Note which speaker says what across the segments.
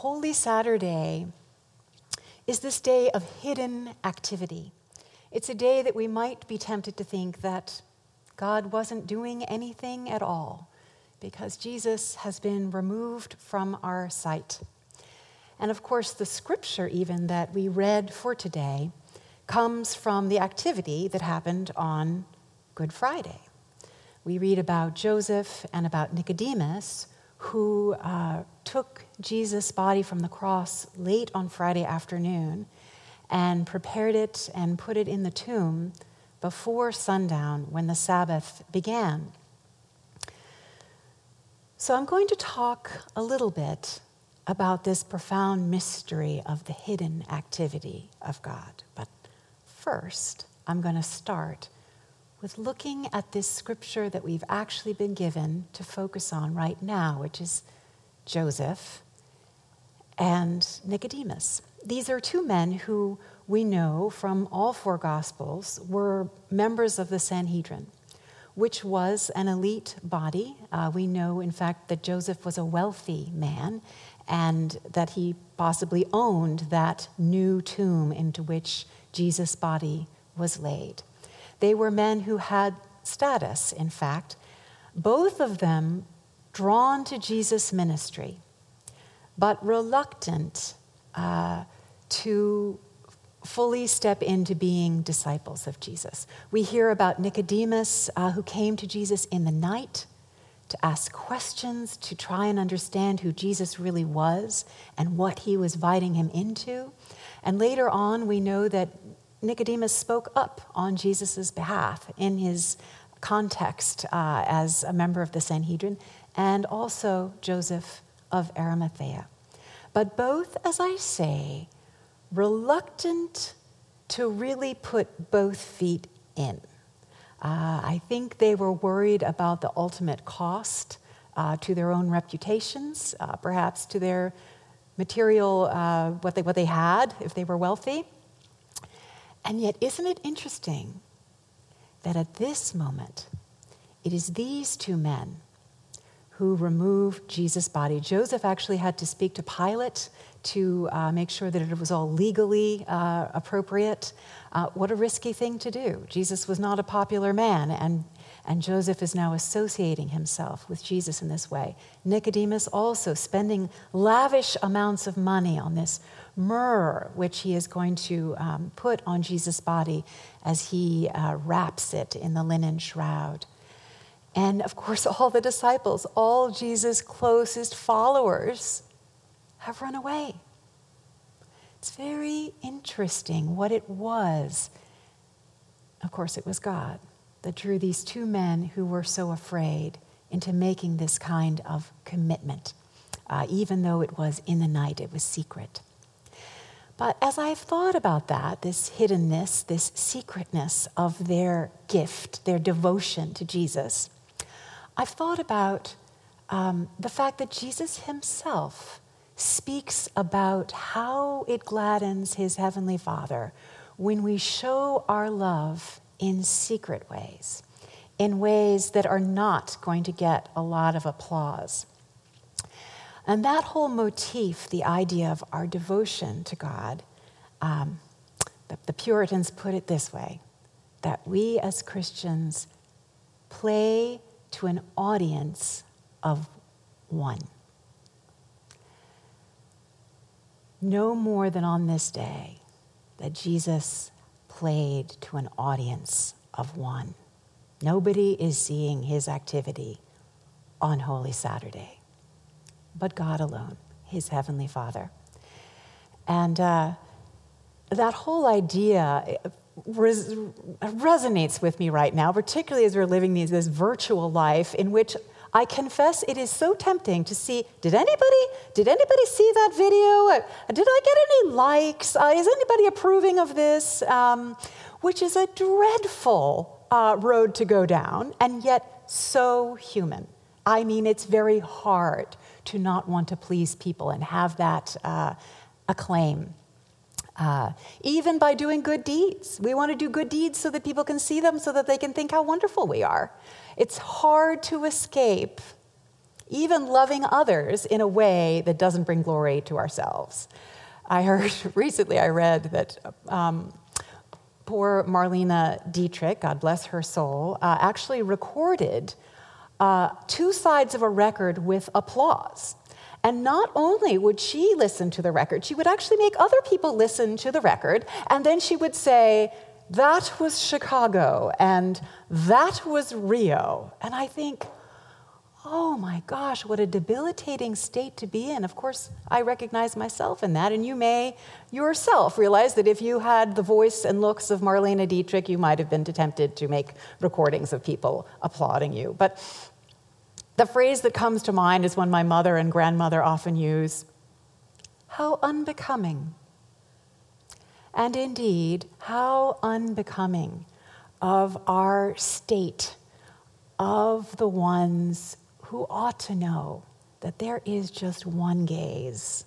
Speaker 1: Holy Saturday is this day of hidden activity. It's a day that we might be tempted to think that God wasn't doing anything at all because Jesus has been removed from our sight. And of course, the scripture, even that we read for today, comes from the activity that happened on Good Friday. We read about Joseph and about Nicodemus, who uh, took Jesus' body from the cross late on Friday afternoon and prepared it and put it in the tomb before sundown when the Sabbath began. So I'm going to talk a little bit about this profound mystery of the hidden activity of God. But first, I'm going to start with looking at this scripture that we've actually been given to focus on right now, which is Joseph and Nicodemus. These are two men who we know from all four Gospels were members of the Sanhedrin, which was an elite body. Uh, we know, in fact, that Joseph was a wealthy man and that he possibly owned that new tomb into which Jesus' body was laid. They were men who had status, in fact, both of them drawn to Jesus' ministry, but reluctant uh, to fully step into being disciples of Jesus. We hear about Nicodemus, uh, who came to Jesus in the night to ask questions, to try and understand who Jesus really was and what he was inviting him into. And later on, we know that Nicodemus spoke up on Jesus' behalf in his context uh, as a member of the Sanhedrin, and also Joseph of Arimathea. But both, as I say, reluctant to really put both feet in. Uh, I think they were worried about the ultimate cost uh, to their own reputations, uh, perhaps to their material, uh, what, they, what they had if they were wealthy. And yet, isn't it interesting that at this moment, it is these two men who remove Jesus' body. Joseph actually had to speak to Pilate to uh, make sure that it was all legally uh, appropriate. Uh, what a risky thing to do. Jesus was not a popular man, and, and Joseph is now associating himself with Jesus in this way. Nicodemus also spending lavish amounts of money on this myrrh, which he is going to um, put on Jesus' body as he uh, wraps it in the linen shroud. And of course, all the disciples, all Jesus' closest followers, have run away. It's very interesting what it was. Of course, it was God that drew these two men who were so afraid into making this kind of commitment, uh, even though it was in the night, it was secret. But as I've thought about that, this hiddenness, this secretness of their gift, their devotion to Jesus, I've thought about um, the fact that Jesus himself speaks about how it gladdens his heavenly Father when we show our love in secret ways, in ways that are not going to get a lot of applause. And that whole motif, the idea of our devotion to God, um, the, the Puritans put it this way that we as Christians play to an audience of one. No more than on this day that Jesus played to an audience of one. Nobody is seeing his activity on Holy Saturday but God alone, his heavenly Father. And uh, that whole idea res- resonates with me right now, particularly as we're living these, this virtual life in which I confess it is so tempting to see. Did anybody? Did anybody see that video? Uh, did I get any likes? Uh, is anybody approving of this? Um, which is a dreadful uh, road to go down, and yet so human. I mean, it's very hard to not want to please people and have that uh, acclaim. Uh, even by doing good deeds. We want to do good deeds so that people can see them, so that they can think how wonderful we are. It's hard to escape even loving others in a way that doesn't bring glory to ourselves. I heard recently, I read that um, poor Marlene Dietrich, God bless her soul, uh, actually recorded uh, two sides of a record with applause. And not only would she listen to the record, she would actually make other people listen to the record, and then she would say, That was Chicago, and that was Rio. And I think, oh my gosh, what a debilitating state to be in. Of course, I recognize myself in that, and you may yourself realize that if you had the voice and looks of Marlene Dietrich, you might have been tempted to make recordings of people applauding you. But the phrase that comes to mind is one my mother and grandmother often use how unbecoming. And indeed, how unbecoming of our state, of the ones who ought to know that there is just one gaze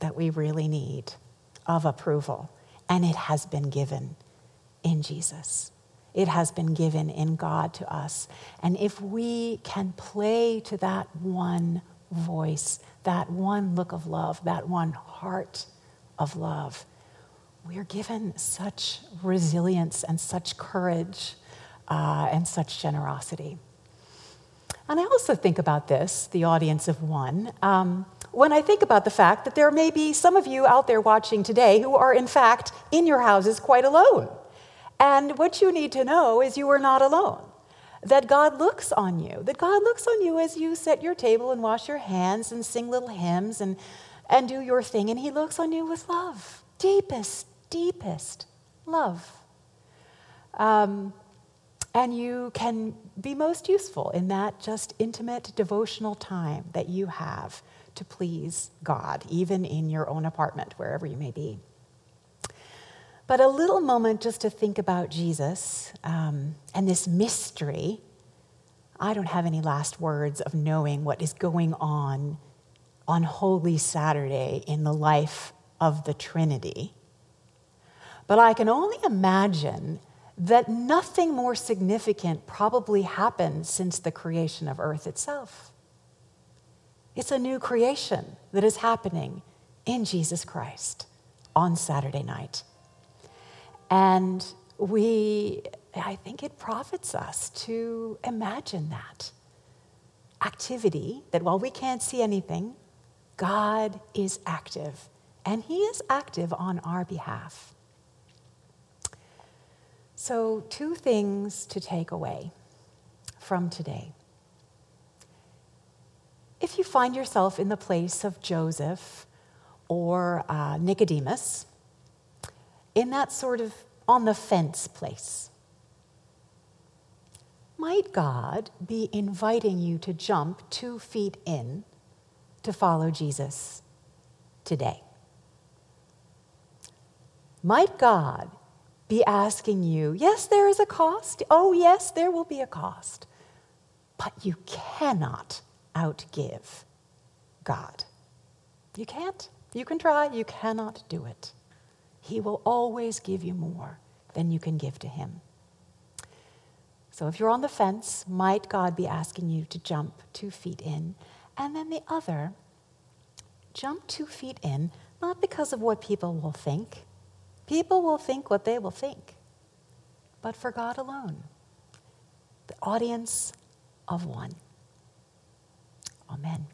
Speaker 1: that we really need of approval, and it has been given in Jesus. It has been given in God to us. And if we can play to that one voice, that one look of love, that one heart of love, we're given such resilience and such courage uh, and such generosity. And I also think about this, the audience of one, um, when I think about the fact that there may be some of you out there watching today who are, in fact, in your houses quite alone. And what you need to know is you are not alone. That God looks on you, that God looks on you as you set your table and wash your hands and sing little hymns and, and do your thing. And He looks on you with love, deepest, deepest love. Um, and you can be most useful in that just intimate devotional time that you have to please God, even in your own apartment, wherever you may be. But a little moment just to think about Jesus um, and this mystery. I don't have any last words of knowing what is going on on Holy Saturday in the life of the Trinity. But I can only imagine that nothing more significant probably happened since the creation of earth itself. It's a new creation that is happening in Jesus Christ on Saturday night. And we, I think it profits us to imagine that activity that while we can't see anything, God is active, and He is active on our behalf. So, two things to take away from today. If you find yourself in the place of Joseph or uh, Nicodemus, in that sort of on the fence place. Might God be inviting you to jump two feet in to follow Jesus today? Might God be asking you, yes, there is a cost. Oh, yes, there will be a cost. But you cannot outgive God. You can't. You can try, you cannot do it. He will always give you more than you can give to Him. So if you're on the fence, might God be asking you to jump two feet in? And then the other, jump two feet in, not because of what people will think. People will think what they will think, but for God alone. The audience of one. Amen.